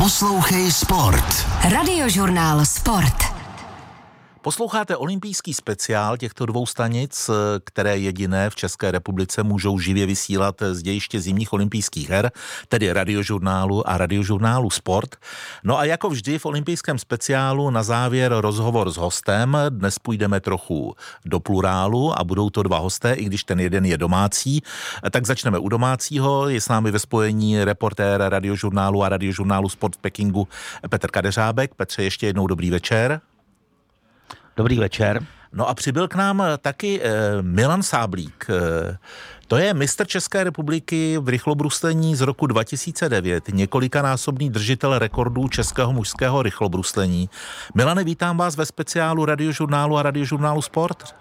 Poslouchej Sport. Radiožurnál Sport. Posloucháte olympijský speciál těchto dvou stanic, které jediné v České republice můžou živě vysílat z dějiště zimních olympijských her, tedy radiožurnálu a radiožurnálu Sport. No a jako vždy v olympijském speciálu na závěr rozhovor s hostem. Dnes půjdeme trochu do plurálu a budou to dva hosté, i když ten jeden je domácí. Tak začneme u domácího. Je s námi ve spojení reportér radiožurnálu a radiožurnálu Sport v Pekingu Petr Kadeřábek. Petře, ještě jednou dobrý večer. Dobrý večer. No a přibyl k nám taky eh, Milan Sáblík. Eh, to je mistr České republiky v rychlobruslení z roku 2009, několikanásobný držitel rekordů českého mužského rychlobruslení. Milane, vítám vás ve speciálu radiožurnálu a radiožurnálu Sport.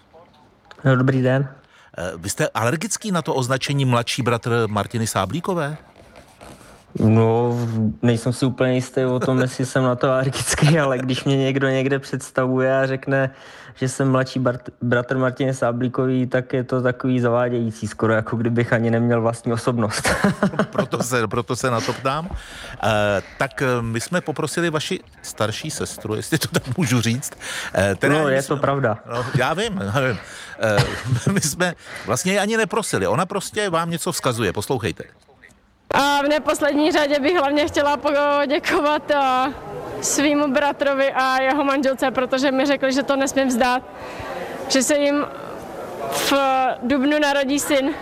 Dobrý den. Eh, vy jste alergický na to označení mladší bratr Martiny Sáblíkové? No, nejsem si úplně jistý o tom, jestli jsem na to alergický, ale když mě někdo někde představuje a řekne, že jsem mladší brat, bratr Martiny Sáblíkový, tak je to takový zavádějící, skoro jako kdybych ani neměl vlastní osobnost. proto, se, proto se na to ptám. E, tak eh, my jsme poprosili vaši starší sestru, jestli to tak můžu říct. E, teda no, je jsme, to pravda. No, já vím, já vím. E, my jsme vlastně ani neprosili, ona prostě vám něco vzkazuje, poslouchejte. A v neposlední řadě bych hlavně chtěla poděkovat svýmu bratrovi a jeho manželce, protože mi řekli, že to nesmím vzdát, že se jim v Dubnu narodí syn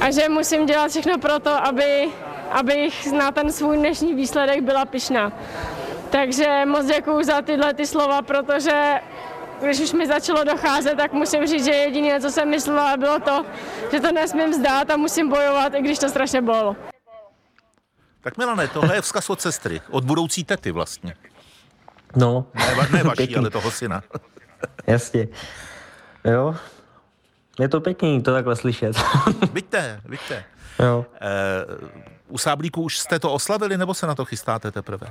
a že musím dělat všechno pro to, aby, abych na ten svůj dnešní výsledek byla pyšná. Takže moc děkuju za tyhle ty slova, protože když už mi začalo docházet, tak musím říct, že jediné, co jsem myslela, bylo to, že to nesmím vzdát a musím bojovat, i když to strašně bylo. Tak Milane, tohle je vzkaz od sestry, od budoucí tety vlastně. No. Ne, ne vaší, ale toho syna. Jasně. Jo. Je to pěkný to takhle slyšet. Vidíte, vidíte. Jo. E, u Sáblíku už jste to oslavili, nebo se na to chystáte teprve?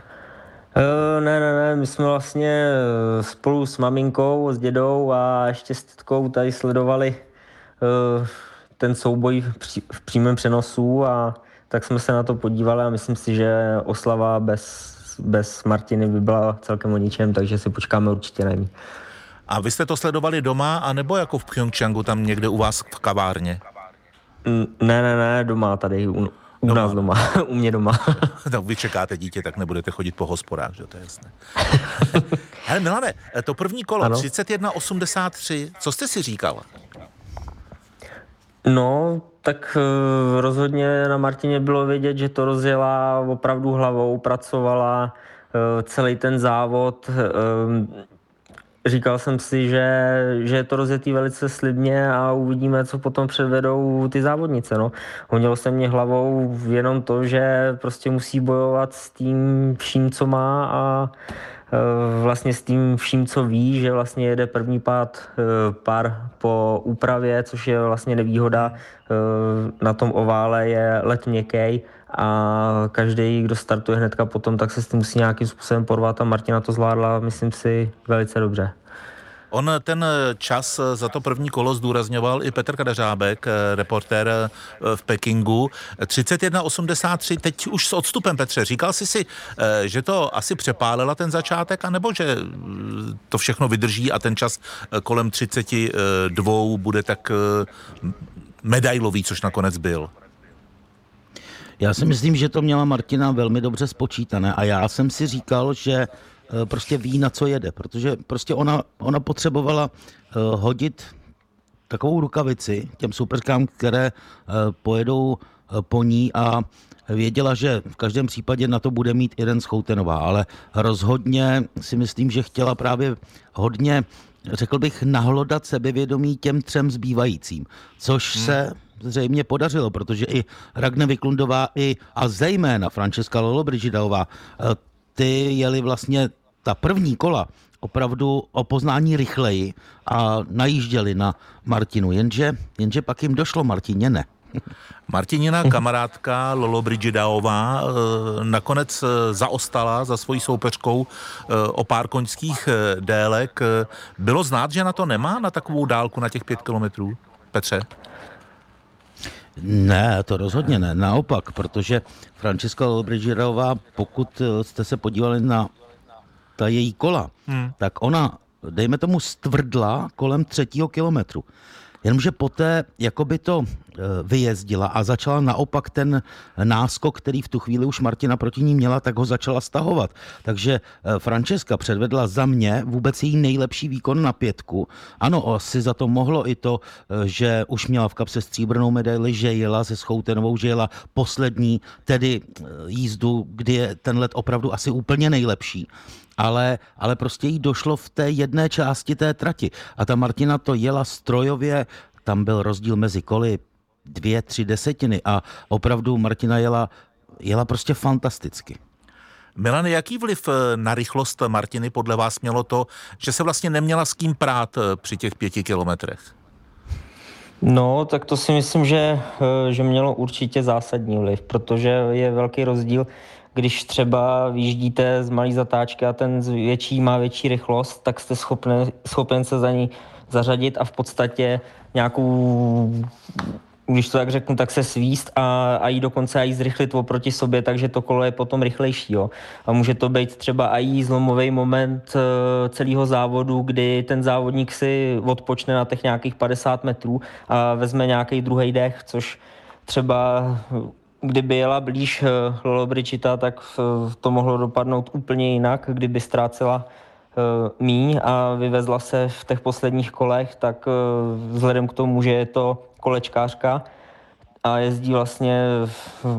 Uh, ne, ne, ne, my jsme vlastně uh, spolu s maminkou, s dědou a ještě s tetkou tady sledovali uh, ten souboj v přímém přenosu a tak jsme se na to podívali a myslím si, že oslava bez, bez Martiny by byla celkem o ničem, takže si počkáme určitě na ní. A vy jste to sledovali doma, anebo jako v Pyeongchangu, tam někde u vás v kavárně? Ne, ne, ne, doma tady, u, u doma. nás doma, u mě doma. tak vy čekáte dítě, tak nebudete chodit po hospodách, že to je jasné. Hele Milane, to první kolo, 31.83, co jste si říkal? No, tak uh, rozhodně na Martině bylo vědět, že to rozjela opravdu hlavou, pracovala uh, celý ten závod. Říkal jsem si, že, že je to rozjetý velice slibně a uvidíme, co potom předvedou ty závodnice. No. Honilo se mě hlavou jenom to, že prostě musí bojovat s tím vším, co má a vlastně s tím vším, co ví, že vlastně jede první pád eh, pár po úpravě, což je vlastně nevýhoda. Eh, na tom ovále je let měkký a každý, kdo startuje hnedka potom, tak se s tím musí nějakým způsobem porvat a Martina to zvládla, myslím si, velice dobře. On ten čas za to první kolo zdůrazňoval i Petr Kadeřábek, reportér v Pekingu. 31.83, teď už s odstupem, Petře. Říkal jsi si, že to asi přepálila ten začátek, anebo že to všechno vydrží a ten čas kolem 32 bude tak medailový, což nakonec byl? Já si myslím, že to měla Martina velmi dobře spočítané a já jsem si říkal, že Eh, prostě ví, na co jede, protože prostě ona, ona potřebovala eh, hodit takovou rukavici těm superkám, které eh, pojedou po ní a věděla, že v každém případě na to bude mít Irene Schoutenová, ale rozhodně si myslím, že chtěla právě hodně, řekl bych, nahlodat sebevědomí těm třem zbývajícím, což hmm. se zřejmě podařilo, protože i Ragne Viklundová i a zejména Francesca Lollobrigidová ty jeli vlastně ta první kola opravdu o poznání rychleji a najížděli na Martinu, jenže, jenže pak jim došlo, Martině ne. Martinina kamarádka Lolo Brigidaová eh, nakonec eh, zaostala za svojí soupeřkou eh, o pár koňských délek. Bylo znát, že na to nemá, na takovou dálku, na těch pět kilometrů? Petře? Ne, to rozhodně ne. Naopak, protože Francesca Lolbridgerová, pokud jste se podívali na ta její kola, hmm. tak ona, dejme tomu, stvrdla kolem třetího kilometru. Jenomže poté, jako by to e, vyjezdila a začala naopak ten náskok, který v tu chvíli už Martina proti ní měla, tak ho začala stahovat. Takže e, Francesca předvedla za mě vůbec její nejlepší výkon na pětku. Ano, asi za to mohlo i to, e, že už měla v kapse stříbrnou medaili, že jela se Schoutenovou, že jela poslední, tedy jízdu, kdy je ten let opravdu asi úplně nejlepší ale, ale prostě jí došlo v té jedné části té trati. A ta Martina to jela strojově, tam byl rozdíl mezi koly dvě, tři desetiny a opravdu Martina jela, jela prostě fantasticky. Milan, jaký vliv eh, na rychlost Martiny podle vás mělo to, že se vlastně neměla s kým prát eh, při těch pěti kilometrech? No, tak to si myslím, že, eh, že mělo určitě zásadní vliv, protože je velký rozdíl, když třeba vyjíždíte z malé zatáčky a ten větší má větší rychlost, tak jste schopne, schopen se za ní zařadit a v podstatě nějakou když to tak řeknu, tak se svíst a, a jí dokonce i zrychlit oproti sobě, takže to kolo je potom rychlejší. Jo. A může to být třeba i zlomový moment uh, celého závodu, kdy ten závodník si odpočne na těch nějakých 50 metrů a vezme nějaký druhý dech, což třeba kdyby jela blíž eh, Lollobrichita, tak eh, to mohlo dopadnout úplně jinak, kdyby ztrácela eh, míň a vyvezla se v těch posledních kolech, tak vzhledem k tomu, že je to kolečkářka a jezdí vlastně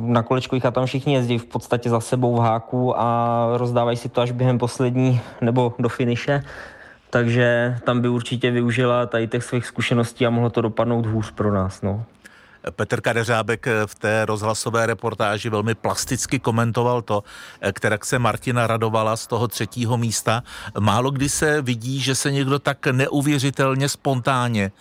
na kolečkových a tam všichni jezdí v podstatě za sebou v háku a rozdávají si to až během poslední nebo do finiše, takže tam by určitě využila tady těch svých zkušeností a mohlo to dopadnout hůř pro nás. No. Petr Kadeřábek v té rozhlasové reportáži velmi plasticky komentoval to, kterak se Martina radovala z toho třetího místa. Málo kdy se vidí, že se někdo tak neuvěřitelně spontánně,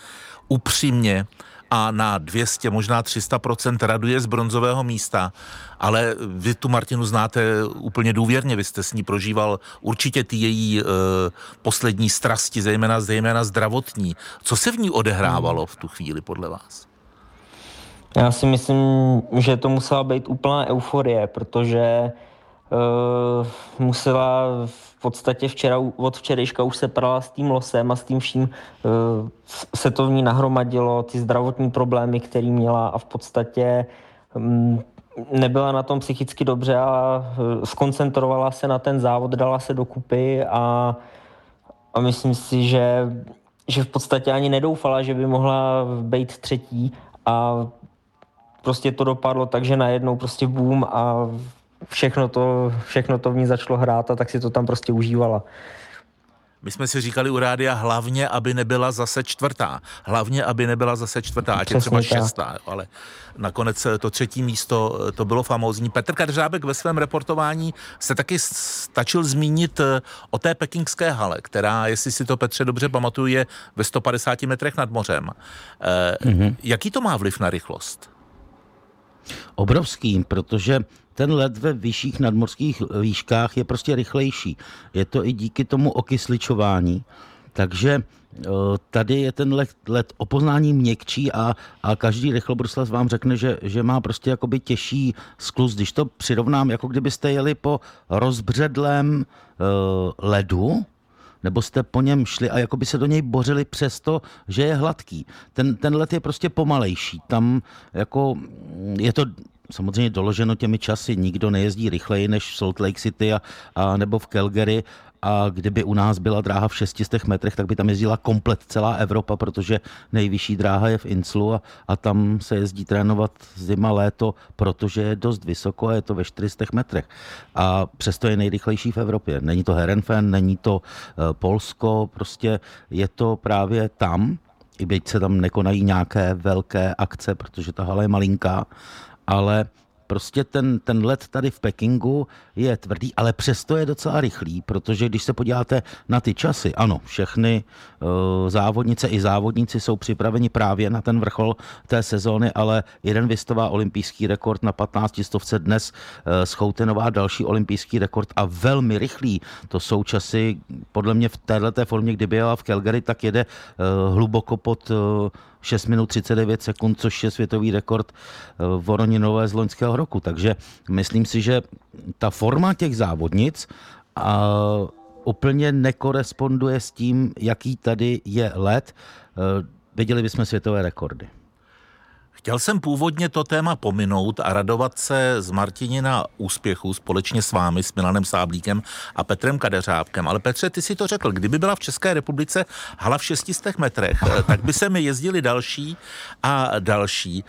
upřímně a na 200, možná 300% raduje z bronzového místa, ale vy tu Martinu znáte úplně důvěrně, vy jste s ní prožíval určitě ty její e, poslední strasti, zejména, zejména zdravotní. Co se v ní odehrávalo v tu chvíli podle vás? Já si myslím, že to musela být úplná euforie, protože uh, musela v podstatě včera, od včerejška už se prala s tím losem a s tím vším uh, se to v ní nahromadilo, ty zdravotní problémy, které měla a v podstatě um, nebyla na tom psychicky dobře a uh, skoncentrovala se na ten závod, dala se dokupy a, a myslím si, že že v podstatě ani nedoufala, že by mohla být třetí a prostě to dopadlo tak, že najednou prostě boom a všechno to, všechno to v ní začalo hrát a tak si to tam prostě užívala. My jsme si říkali u rádia hlavně, aby nebyla zase čtvrtá. Hlavně, aby nebyla zase čtvrtá, ať je třeba šestá. Ale nakonec to třetí místo, to bylo famózní. Petr Kadřábek ve svém reportování se taky stačil zmínit eh, o té pekingské hale, která, jestli si to Petře dobře pamatuju, je ve 150 metrech nad mořem. mm-hmm. Jaký to má vliv na rychlost? Obrovským, protože ten let ve vyšších nadmorských výškách je prostě rychlejší. Je to i díky tomu okysličování. Takže tady je ten let, let o poznání měkčí a, a každý rychlobruslav vám řekne, že, že má prostě jakoby těžší sklus. Když to přirovnám, jako kdybyste jeli po rozbředlém uh, ledu, nebo jste po něm šli a jako by se do něj bořili přesto, že je hladký. Ten, ten let je prostě pomalejší. Tam jako je to samozřejmě doloženo těmi časy. Nikdo nejezdí rychleji než v Salt Lake City a, a nebo v Calgary a kdyby u nás byla dráha v 600 metrech, tak by tam jezdila komplet celá Evropa, protože nejvyšší dráha je v Inslu a, a tam se jezdí trénovat zima, léto, protože je dost vysoko a je to ve 400 metrech. A přesto je nejrychlejší v Evropě. Není to Herenfen, není to uh, Polsko, prostě je to právě tam, i byť se tam nekonají nějaké velké akce, protože ta hala je malinká, ale Prostě ten, ten let tady v Pekingu je tvrdý, ale přesto je docela rychlý, protože když se podíváte na ty časy, ano, všechny uh, závodnice i závodníci jsou připraveni právě na ten vrchol té sezóny, ale jeden vystová olympijský rekord na 15 stovce dnes, uh, Schoutenová další olympijský rekord a velmi rychlý. To jsou časy, podle mě v této formě, kdyby jela v Calgary, tak jede uh, hluboko pod uh, 6 minut 39 sekund, což je světový rekord v Voroninové z loňského roku. Takže myslím si, že ta forma těch závodnic a úplně nekoresponduje s tím, jaký tady je let. Viděli bychom světové rekordy. Chtěl jsem původně to téma pominout a radovat se z Martinina úspěchu společně s vámi, s Milanem Sáblíkem a Petrem Kadeřábkem. Ale Petře, ty si to řekl, kdyby byla v České republice hala v 600 metrech, tak by se mi jezdili další a další.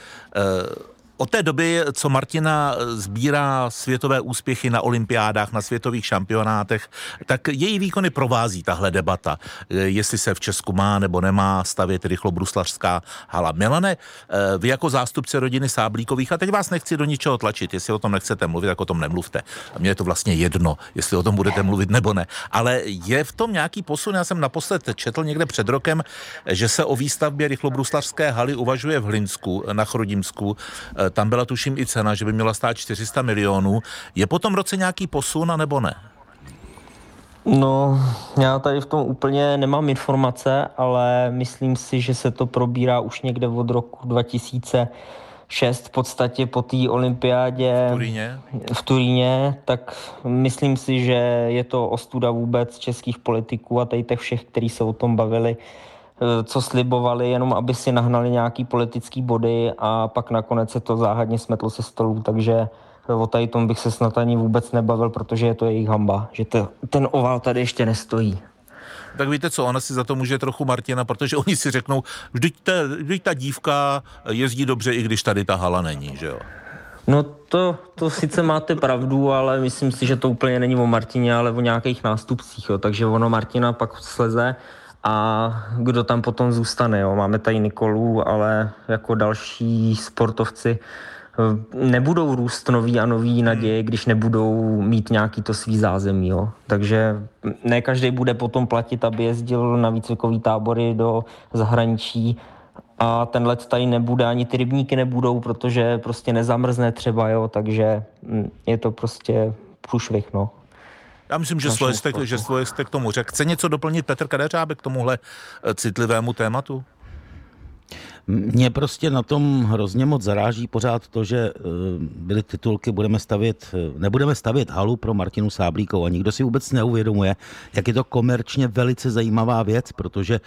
Eh, od té doby, co Martina sbírá světové úspěchy na olympiádách, na světových šampionátech, tak její výkony provází tahle debata, jestli se v Česku má nebo nemá stavět rychlobruslařská hala. Milane, vy jako zástupce rodiny Sáblíkových, a teď vás nechci do ničeho tlačit, jestli o tom nechcete mluvit, tak o tom nemluvte. Mně je to vlastně jedno, jestli o tom budete mluvit nebo ne. Ale je v tom nějaký posun? Já jsem naposled četl někde před rokem, že se o výstavbě rychlobruslařské haly uvažuje v Hlinsku na Chrudimsku tam byla tuším i cena, že by měla stát 400 milionů. Je po tom roce nějaký posun, nebo ne? No, já tady v tom úplně nemám informace, ale myslím si, že se to probírá už někde od roku 2006 v podstatě po té olympiádě v Turíně. v Turíně, tak myslím si, že je to ostuda vůbec českých politiků a tady těch všech, kteří se o tom bavili, Eh, co slibovali, jenom aby si nahnali nějaký politický body a pak nakonec se to záhadně smetlo se stolu, takže eh, o tady tom bych se snad ani vůbec nebavil, protože je to jejich hamba, že to, ten oval tady ještě nestojí. Tak víte co, ona si za to může trochu Martina, protože oni si řeknou, vždyť ta, vždyť ta dívka jezdí dobře, i když tady ta hala není, že jo? No to, to sice máte pravdu, ale myslím si, že to úplně není o Martině, ale o nějakých nástupcích, jo. takže ono Martina pak sleze a kdo tam potom zůstane. Jo. Máme tady Nikolu, ale jako další sportovci eh, nebudou růst nový a nový naděje, když nebudou mít nějaký to svý zázemí. Jo. Takže ne každý bude potom platit, aby jezdil na výcvikový tábory do zahraničí a ten let tady nebude, ani ty rybníky nebudou, protože prostě nezamrzne třeba, jo, takže hm, je to prostě průšvih, no. Já myslím, že svoje, jste, že k tomu řekl. Chce něco doplnit Petr Kadeřábek k tomuhle eh, citlivému tématu? Mě prostě na tom hrozně moc zaráží pořád to, že eh, byly titulky, budeme stavět, eh, nebudeme stavět halu pro Martinu Sáblíkovou a nikdo si vůbec neuvědomuje, jak je to komerčně velice zajímavá věc, protože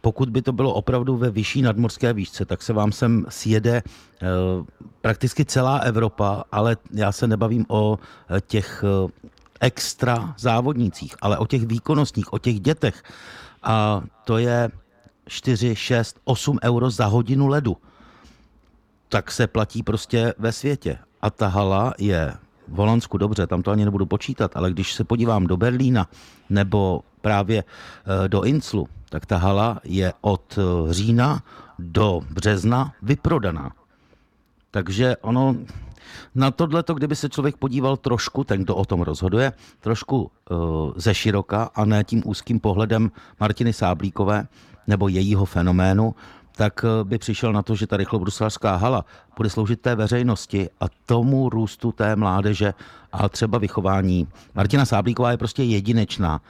pokud by to bylo opravdu ve vyšší nadmorské výšce, tak se vám sem sjede prakticky celá Evropa, ale já se nebavím o těch extra závodnících, ale o těch výkonnostních, o těch dětech. A to je 4, 6, 8 euro za hodinu ledu. Tak se platí prostě ve světě. A ta hala je v Holandsku dobře, tam to ani nebudu počítat, ale když se podívám do Berlína nebo právě eh, do Inclu, tak ta hala je od eh, října do března vyprodaná. Takže ono, na tohle, kdyby se člověk podíval trošku, ten, kdo o tom rozhoduje, trošku uh, ze široka a ne tím úzkým pohledem Martiny Sáblíkové nebo jejího fenoménu, tak eh, by přišel na to, že ta rychlobruslařská hala bude sloužit té veřejnosti a tomu růstu té mládeže a třeba vychování. Martina Sáblíková je prostě jedinečná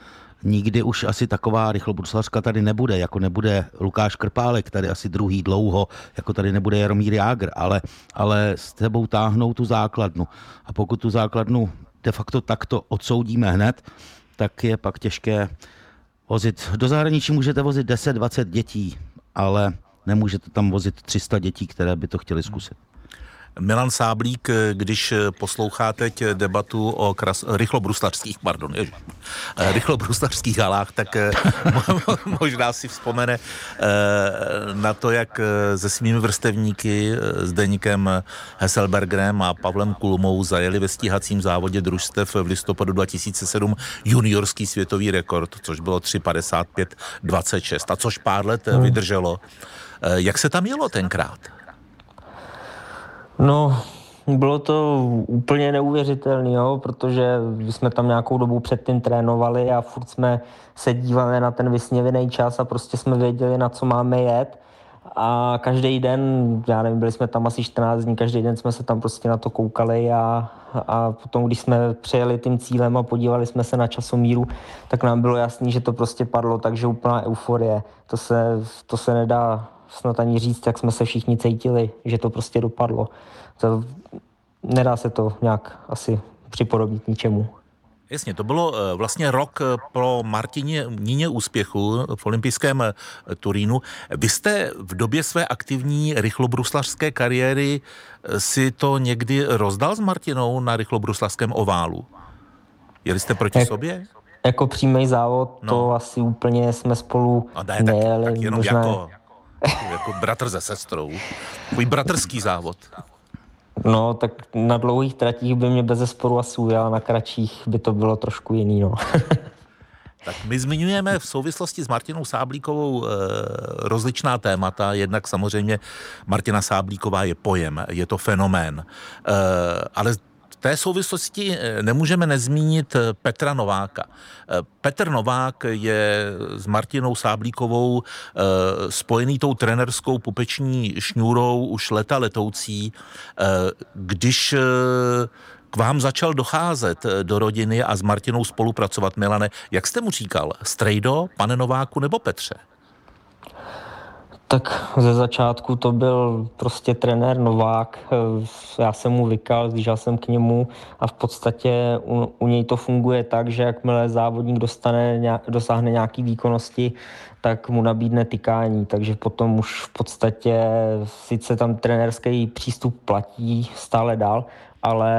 nikdy už asi taková rychlobruslařka tady nebude, jako nebude Lukáš Krpálek, tady asi druhý dlouho, jako tady nebude Jaromír Jágr, ale, ale s tebou táhnou tu základnu. A pokud tu základnu de facto takto odsoudíme hned, tak je pak těžké vozit. Do zahraničí můžete vozit 10-20 dětí, ale nemůžete tam vozit 300 dětí, které by to chtěli zkusit. Milan Sáblík, když poslouchá teď debatu o kras, rychlobruslařských, pardon, ježi, eh, rychlobruslařských halách, tak eh, možná si vzpomene eh, na to, jak se svými vrstevníky, s Deníkem Hesselbergerem a Pavlem Kulmou zajeli ve stíhacím závodě družstev v listopadu 2007 juniorský světový rekord, což bylo 3.55.26 a což pár let vydrželo. Jak se tam jelo tenkrát? No, bylo to úplně neuvěřitelné, jo, protože jsme tam nějakou dobu předtím trénovali a furt jsme se dívali na ten vysněvený čas a prostě jsme věděli, na co máme jet. A každý den, já nevím, byli jsme tam asi 14 dní, každý den jsme se tam prostě na to koukali a, a potom, když jsme přejeli tím cílem a podívali jsme se na časomíru, tak nám bylo jasný, že to prostě padlo, takže úplná euforie. To se, to se nedá snad ani říct, jak jsme se všichni cítili, že to prostě dopadlo. To, nedá se to nějak asi připodobnit ničemu. Jasně, to bylo eh, vlastně rok eh, pro Martině Níně úspěchu v olympijském eh, Turínu. Vy jste v době své aktivní rychlobruslařské kariéry si to někdy rozdal s Martinou na rychlobruslařském oválu? Jeli jste proti Jak, sobě? Jako přímý závod, no. to asi úplně jsme spolu no ne, nejeli. Tak, tak jenom možná... jako, jako bratr se sestrou. Tvůj bratrský závod. No, tak na dlouhých tratích by mě bez zesporu asi ujel, na kratších by to bylo trošku jiný, no. Tak my zmiňujeme v souvislosti s Martinou Sáblíkovou e, rozličná témata. Jednak samozřejmě Martina Sáblíková je pojem, je to fenomén. E, ale té souvislosti eh, nemůžeme nezmínit eh, Petra Nováka. Eh, Petr Novák je s Martinou Sáblíkovou spojený tou trenerskou pupeční šňůrou už leta letoucí. Když k vám začal docházet do rodiny a s Martinou spolupracovat, Milane, jak jste mu říkal? Strejdo, pane Nováku nebo Petře? Tak ze začátku to byl prostě trenér Novák, já jsem mu vykal, zjížděl jsem k němu a v podstatě u, u něj to funguje tak, že jakmile závodník dostane, nějak, dosáhne nějaký výkonnosti, tak mu nabídne tykání, takže potom už v podstatě sice tam trenerský přístup platí stále dál, ale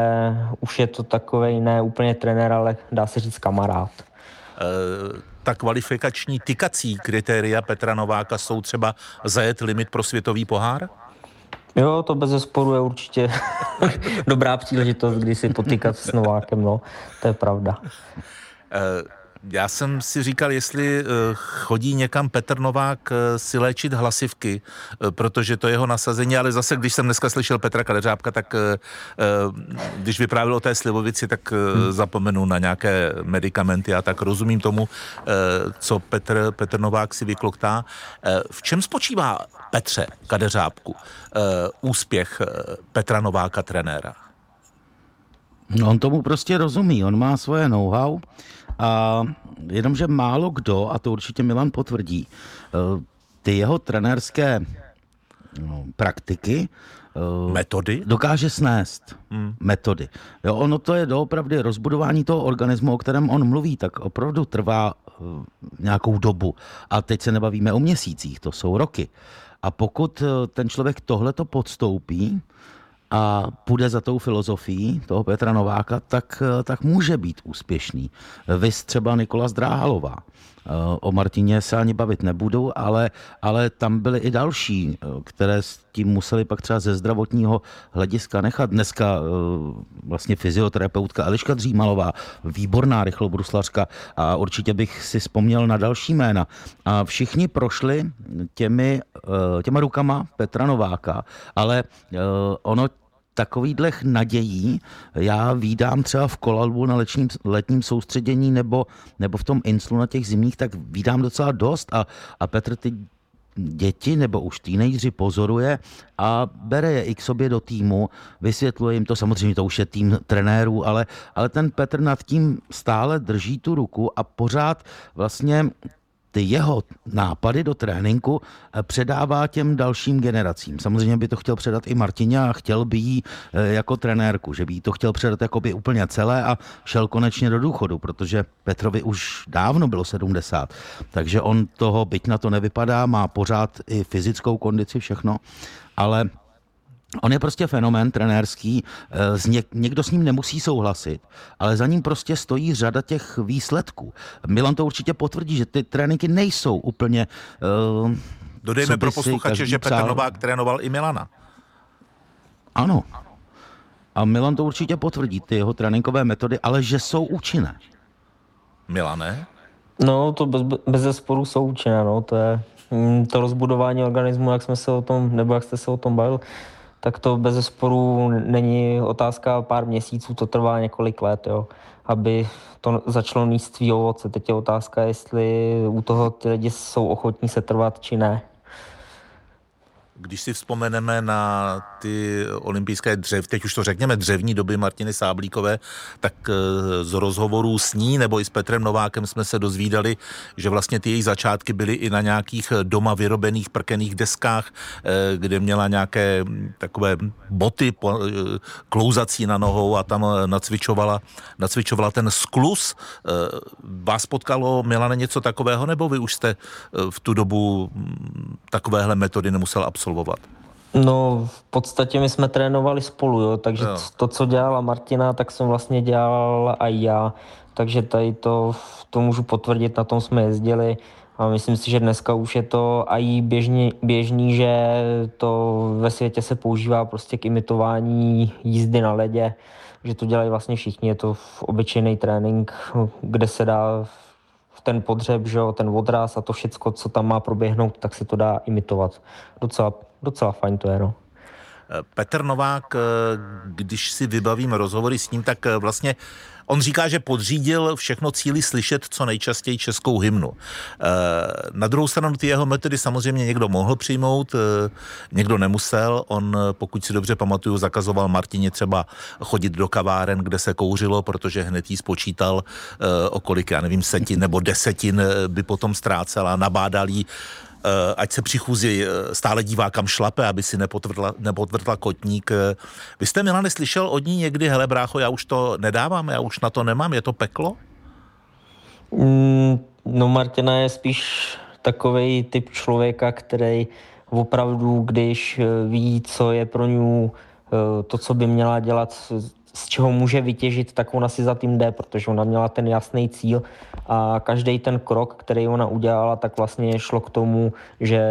už je to takový ne úplně trenér, ale dá se říct kamarád. Uh ta kvalifikační tykací kritéria Petra Nováka jsou třeba zajet limit pro světový pohár? Jo, to bez zesporu je určitě dobrá příležitost, kdy si potýkat s Novákem, no, to je pravda. Já jsem si říkal, jestli eh, chodí někam Petr Novák eh, si léčit hlasivky, eh, protože to je jeho nasazení, ale zase, když jsem dneska slyšel Petra Kadeřábka, tak když vyprávěl o té slivovici, tak hmm. zapomenu na nějaké medicamenty a tak rozumím tomu, co Petr, Petr Novák si vykloktá. V čem spočívá Petře Kadeřábku úspěch Petra Nováka trenéra? No, on tomu prostě rozumí, on má svoje know-how, a jenomže málo kdo, a to určitě Milan potvrdí, eh, ty jeho trenérské no, praktiky eh, Metody? Dokáže snést hmm. metody. Jo, ono to je doopravdy rozbudování toho organismu, o kterém on mluví, tak opravdu trvá uh, nějakou dobu. A teď se nebavíme o měsících, to jsou roky. A pokud ten člověk tohleto podstoupí, a půjde za tou filozofií toho Petra Nováka, tak, tak může být úspěšný. Vys třeba Nikola Zdráhalová. O Martině se ani bavit nebudu, ale, ale tam byly i další, které s tím museli pak třeba ze zdravotního hlediska nechat. Dneska e, vlastně fyzioterapeutka Eliška Dřímalová, výborná rychlobruslařka a určitě bych si vzpomněl na další jména. A všichni prošli těmi, těma rukama Petra Nováka, ale ono takovýhlech nadějí já výdám třeba v Kolalbu na letním, letním soustředění nebo, nebo v tom Inslu na těch zimních, tak výdám docela dost a, a Petr ty děti nebo už teenageři pozoruje a bere je i k sobě do týmu, vysvětluje jim to, samozřejmě to už je tým trenérů, ale, ale ten Petr nad tím stále drží tu ruku a pořád vlastně ty jeho nápady do tréninku eh, předává těm dalším generacím. Samozřejmě by to chtěl předat i Martině a chtěl by jí eh, jako trenérku, že by jí to chtěl předat jakoby úplně celé a šel konečně do důchodu, protože Petrovi už dávno bylo 70. Takže on toho, byť na to nevypadá, má pořád i fyzickou kondici, všechno, ale On je prostě fenomén trenérský, eh, někdo s ním nemusí souhlasit, ale za ním prostě stojí řada těch výsledků. Milan to určitě potvrdí, že ty tréninky nejsou úplně... Uh, Dodejme pro posluchače, že Petr Novák trénoval i Milana. Ano. A Milan to určitě potvrdí, ty jeho tréninkové metody, ale že jsou účinné. Milane? No, to bez, bez zesporu jsou účinné, no, to je mm, to rozbudování organismu, jak jsme se o tom, nebo jak jste se o tom bavil, tak to bez sporu není otázka pár měsíců, to trvá několik let, jo, aby to začalo míst svý ovoce. Teď je otázka, jestli u toho ty lidi jsou ochotní se trvat, či ne. Když si vzpomeneme na ty olympijské dřev, teď už to řekněme dřevní doby Martiny Sáblíkové, tak eh, z rozhovorů s ní nebo i s Petrem Novákem jsme se dozvídali, že vlastně ty její začátky byly i na nějakých doma vyrobených prkených deskách, eh, kde měla nějaké hm, takové boty eh, klouzací na nohou a tam nacvičovala, nacvičovala ten sklus. Vás potkalo, Milane, něco takového, nebo vy už jste v tu dobu hm, takovéhle metody nemusel absolvovat? Absolvovat? No, v podstatě my jsme trénovali spolu, jo, takže jo. to, co dělala Martina, tak jsem vlastně dělal i já, takže tady to, to můžu potvrdit, na tom jsme jezdili a myslím si, že dneska už je to i běžný, běžný, že to ve světě se používá prostě k imitování jízdy na ledě, že to dělají vlastně všichni, je to obyčejný trénink, kde se dá ten podřeb, že jo, ten odraz a to všecko, co tam má proběhnout, tak se to dá imitovat. Docela, docela fajn to je, no. Petr Novák, když si vybavím rozhovory s ním, tak vlastně On říká, že podřídil všechno cíli slyšet co nejčastěji českou hymnu. Eh, na druhou stranu ty jeho metody samozřejmě někdo mohl přijmout, eh, někdo nemusel. On, pokud si dobře pamatuju, zakazoval Martině třeba chodit do kaváren, kde se kouřilo, protože hned jí spočítal, eh, o kolik, já nevím, setin nebo desetin by potom ztrácela, nabádal jí Eh, ať se při chůzi eh, stále dívá kam šlape, aby si nepotvrdla, nepotvrdla kotník. Eh, vy jste, Milane, slyšel od ní někdy, hele brácho, já už to nedávám, já už na to nemám, je to peklo? Mm, no Martina je spíš takový typ člověka, který opravdu, když ví, co je pro ní to, co by měla dělat, z čeho může vytěžit, tak ona si za tím jde, protože ona měla ten jasný cíl a každý ten krok, který ona udělala, tak vlastně šlo k tomu, že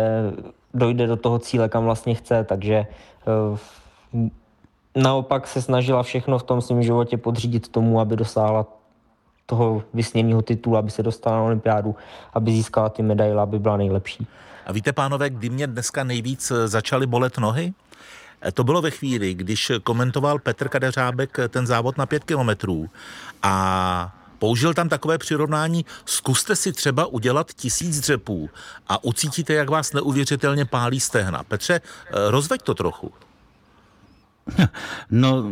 dojde do toho cíle, kam vlastně chce, takže uh, naopak se snažila všechno v tom svém životě podřídit tomu, aby dosáhla toho vysněného titulu, aby se dostala na olympiádu, aby získala ty medaile, aby byla nejlepší. A víte, pánové, kdy mě dneska nejvíc začaly bolet nohy? To bylo ve chvíli, když komentoval Petr Kadeřábek ten závod na pět kilometrů a Použil tam takové přirovnání, zkuste si třeba udělat tisíc dřepů a ucítíte, jak vás neuvěřitelně pálí stehna. Petře, eh, rozveď to trochu. No,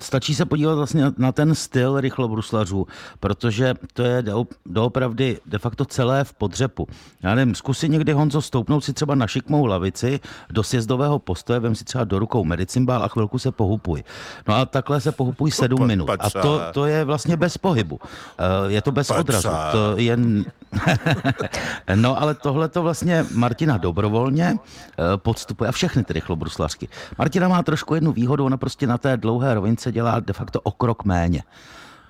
stačí se podívat vlastně na ten styl rychlobruslařů, protože to je doopravdy de facto celé v podřepu. Já nevím, zkusí někdy Honzo stoupnout si třeba na šikmou lavici do sjezdového postoje, vem si třeba do rukou medicimbál a chvilku se pohupuj. No a takhle se pohupuj sedm minut. A to, to je vlastně bez pohybu. Eh, je to bez odrazu. To je... no ale tohle to vlastně Martina dobrovolně eh, podstupuje a všechny ty rychlobruslařky. Martina má trošku jednu výhodu, ona prostě na té dlouhé rovince dělá de facto o krok méně.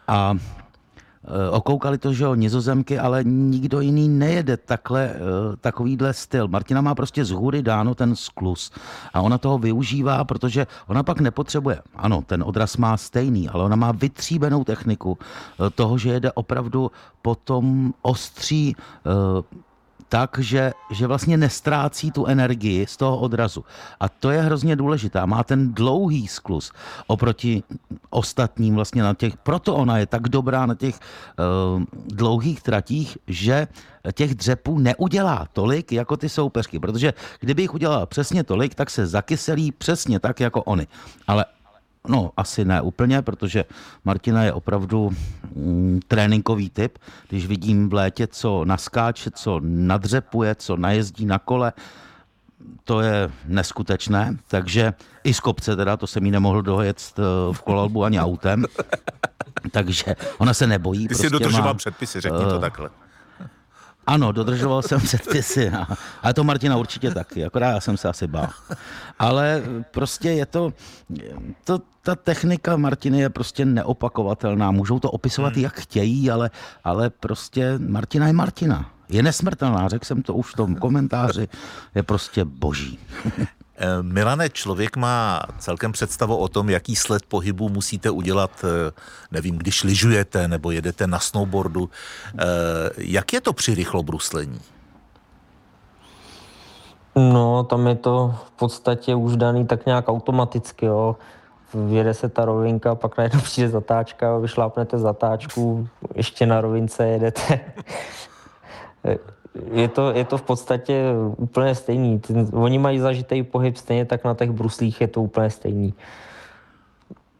A e, okoukali to, že jo, nizozemky, ale nikdo jiný nejede takhle, e, takovýhle styl. Martina má prostě z hůry dáno ten sklus a ona toho využívá, protože ona pak nepotřebuje, ano, ten odraz má stejný, ale ona má vytříbenou techniku e, toho, že jede opravdu potom ostří tak, že, že vlastně nestrácí tu energii z toho odrazu. A to je hrozně důležité. Má ten dlouhý sklus oproti ostatním vlastně na těch, proto ona je tak dobrá na těch uh, dlouhých tratích, že těch dřepů neudělá tolik jako ty soupeřky, protože kdyby jich udělala přesně tolik, tak se zakyselí přesně tak jako oni. Ale No, asi ne úplně, protože Martina je opravdu mm, tréninkový typ. Když vidím v létě, co naskáče, co nadřepuje, co najezdí na kole, to je neskutečné, takže i z kopce teda, to jsem jí nemohl dojet eh, v kolalbu ani autem, takže ona se nebojí. Ty prostě jsi dodržoval má, předpisy, řekni to uh, takhle. Ano, dodržoval jsem předpisy. Ale to Martina určitě taky, akorát já jsem se asi bál. Ale prostě je to, to ta technika Martiny je prostě neopakovatelná. Můžou to opisovat, hmm. jak chtějí, ale, ale prostě Martina je Martina. Je nesmrtelná, řekl jsem to už v tom komentáři, je prostě boží. Eh, Milane, člověk má celkem představu o tom, jaký sled pohybu musíte udělat, eh, nevím, když lyžujete nebo jedete na snowboardu. Eh, jak je to při rychlobruslení? No, tam je to v podstatě už daný tak nějak automaticky, jo. Vjede se ta rovinka, pak najednou přijde zatáčka, vyšlápnete zatáčku, ještě na rovince jedete. Je to, je to v podstatě úplně stejný. Oni mají zažitý pohyb stejně tak na těch bruslích je to úplně stejný.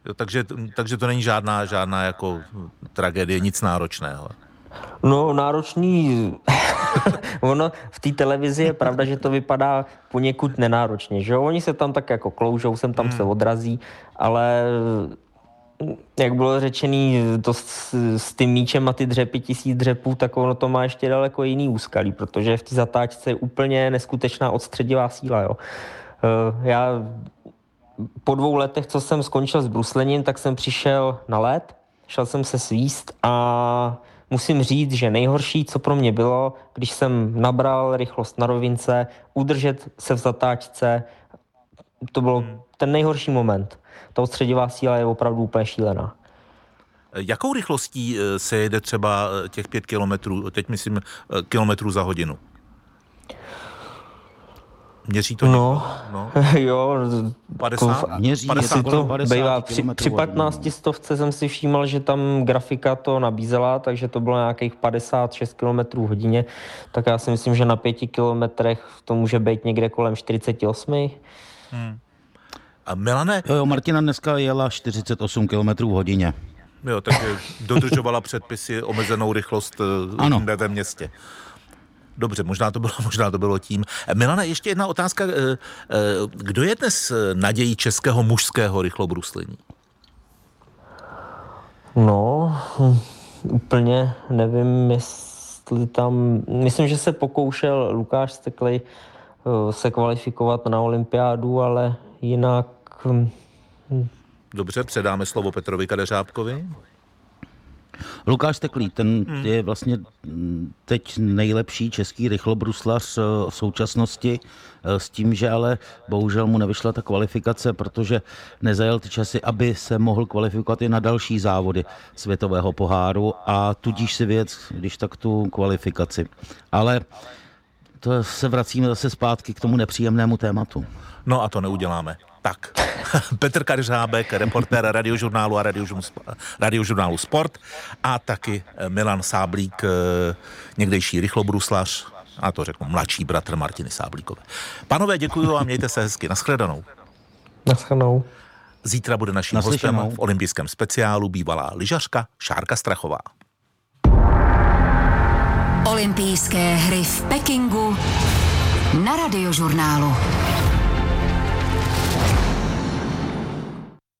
Jo, takže, takže to není žádná, žádná jako tragédie, nic náročného. No, náročný, ono v té televizi je pravda, že to vypadá poněkud nenáročně, že Oni se tam tak jako kloužou, sem tam hmm. se odrazí, ale jak bylo řečený, to s, s tím míčem a ty dřepy, tisíc dřepů, tak ono to má ještě daleko jiný úskalí, protože v té zatáčce je úplně neskutečná odstředivá síla. Jo. Eh, já po dvou letech, co jsem skončil s bruslením, tak jsem přišel na let, šel jsem se svíst a musím říct, že nejhorší, co pro mě bylo, když jsem nabral rychlost na rovince, udržet se v zatáčce, to byl hmm. ten nejhorší moment. Ta odstředivá síla je opravdu úplně šílená. Jakou rychlostí eh, se jede třeba eh, těch pět kilometrů, teď myslím eh, kilometrů za hodinu? Měří to No, no. jo. 50? Měří, 50, to 50 bývá. Při, při 15 stovce jsem si všímal, že tam grafika to nabízela, takže to bylo nějakých 56 km hodině, tak já si myslím, že na 5 kilometrech to může být někde kolem 48. Hmm. A Milane? Jo, jo, Martina dneska jela 48 km hodině. Jo, takže dodržovala předpisy omezenou rychlost eh, ano. ve městě. Dobře, možná to bylo, možná to bylo tím. Milana, ještě jedna otázka. Eh, eh, kdo je dnes nadějí českého mužského rychlobruslení? No, hm, úplně nevím, jestli tam... Myslím, že se pokoušel Lukáš Steklej se kvalifikovat na olympiádu, ale jinak... Hm, Dobře, předáme slovo Petrovi Kadeřábkovi. Lukáš Teklý, ten hmm. je vlastně teď nejlepší český rychlobruslař eh, v současnosti eh, s tím, že ale bohužel mu nevyšla ta kvalifikace, protože nezajel ty časy, aby se mohl kvalifikovat i na další závody světového poháru a tudíž si věc, když tak tu kvalifikaci. Ale to se vracíme zase zpátky k tomu nepříjemnému tématu. No a to neuděláme. Tak, Petr Karžábek, reportér radiožurnálu a radiožurnálu Sport a taky eh, Milan Sáblík, eh, někdejší rychlobruslař, a to řeknu mladší bratr Martiny Sáblíkové. Panové, děkuji a mějte se hezky. Naschledanou. Naschledanou. Zítra bude naším hostem v olympijském speciálu bývalá lyžařka Šárka Strachová. Olympijské hry v Pekingu na radiožurnálu.